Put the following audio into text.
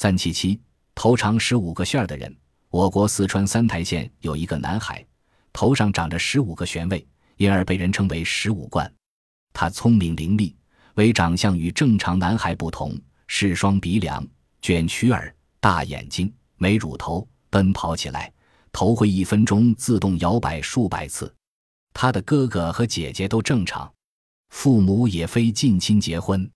三七七头长十五个旋儿的人。我国四川三台县有一个男孩头上长着十五个旋位因而被人称为十五冠。他聪明伶俐唯长相与正常男孩不同是双鼻梁卷曲耳大眼睛没乳头奔跑起来头会一分钟自动摇摆数百次。他的哥哥和姐姐都正常。父母也非近亲结婚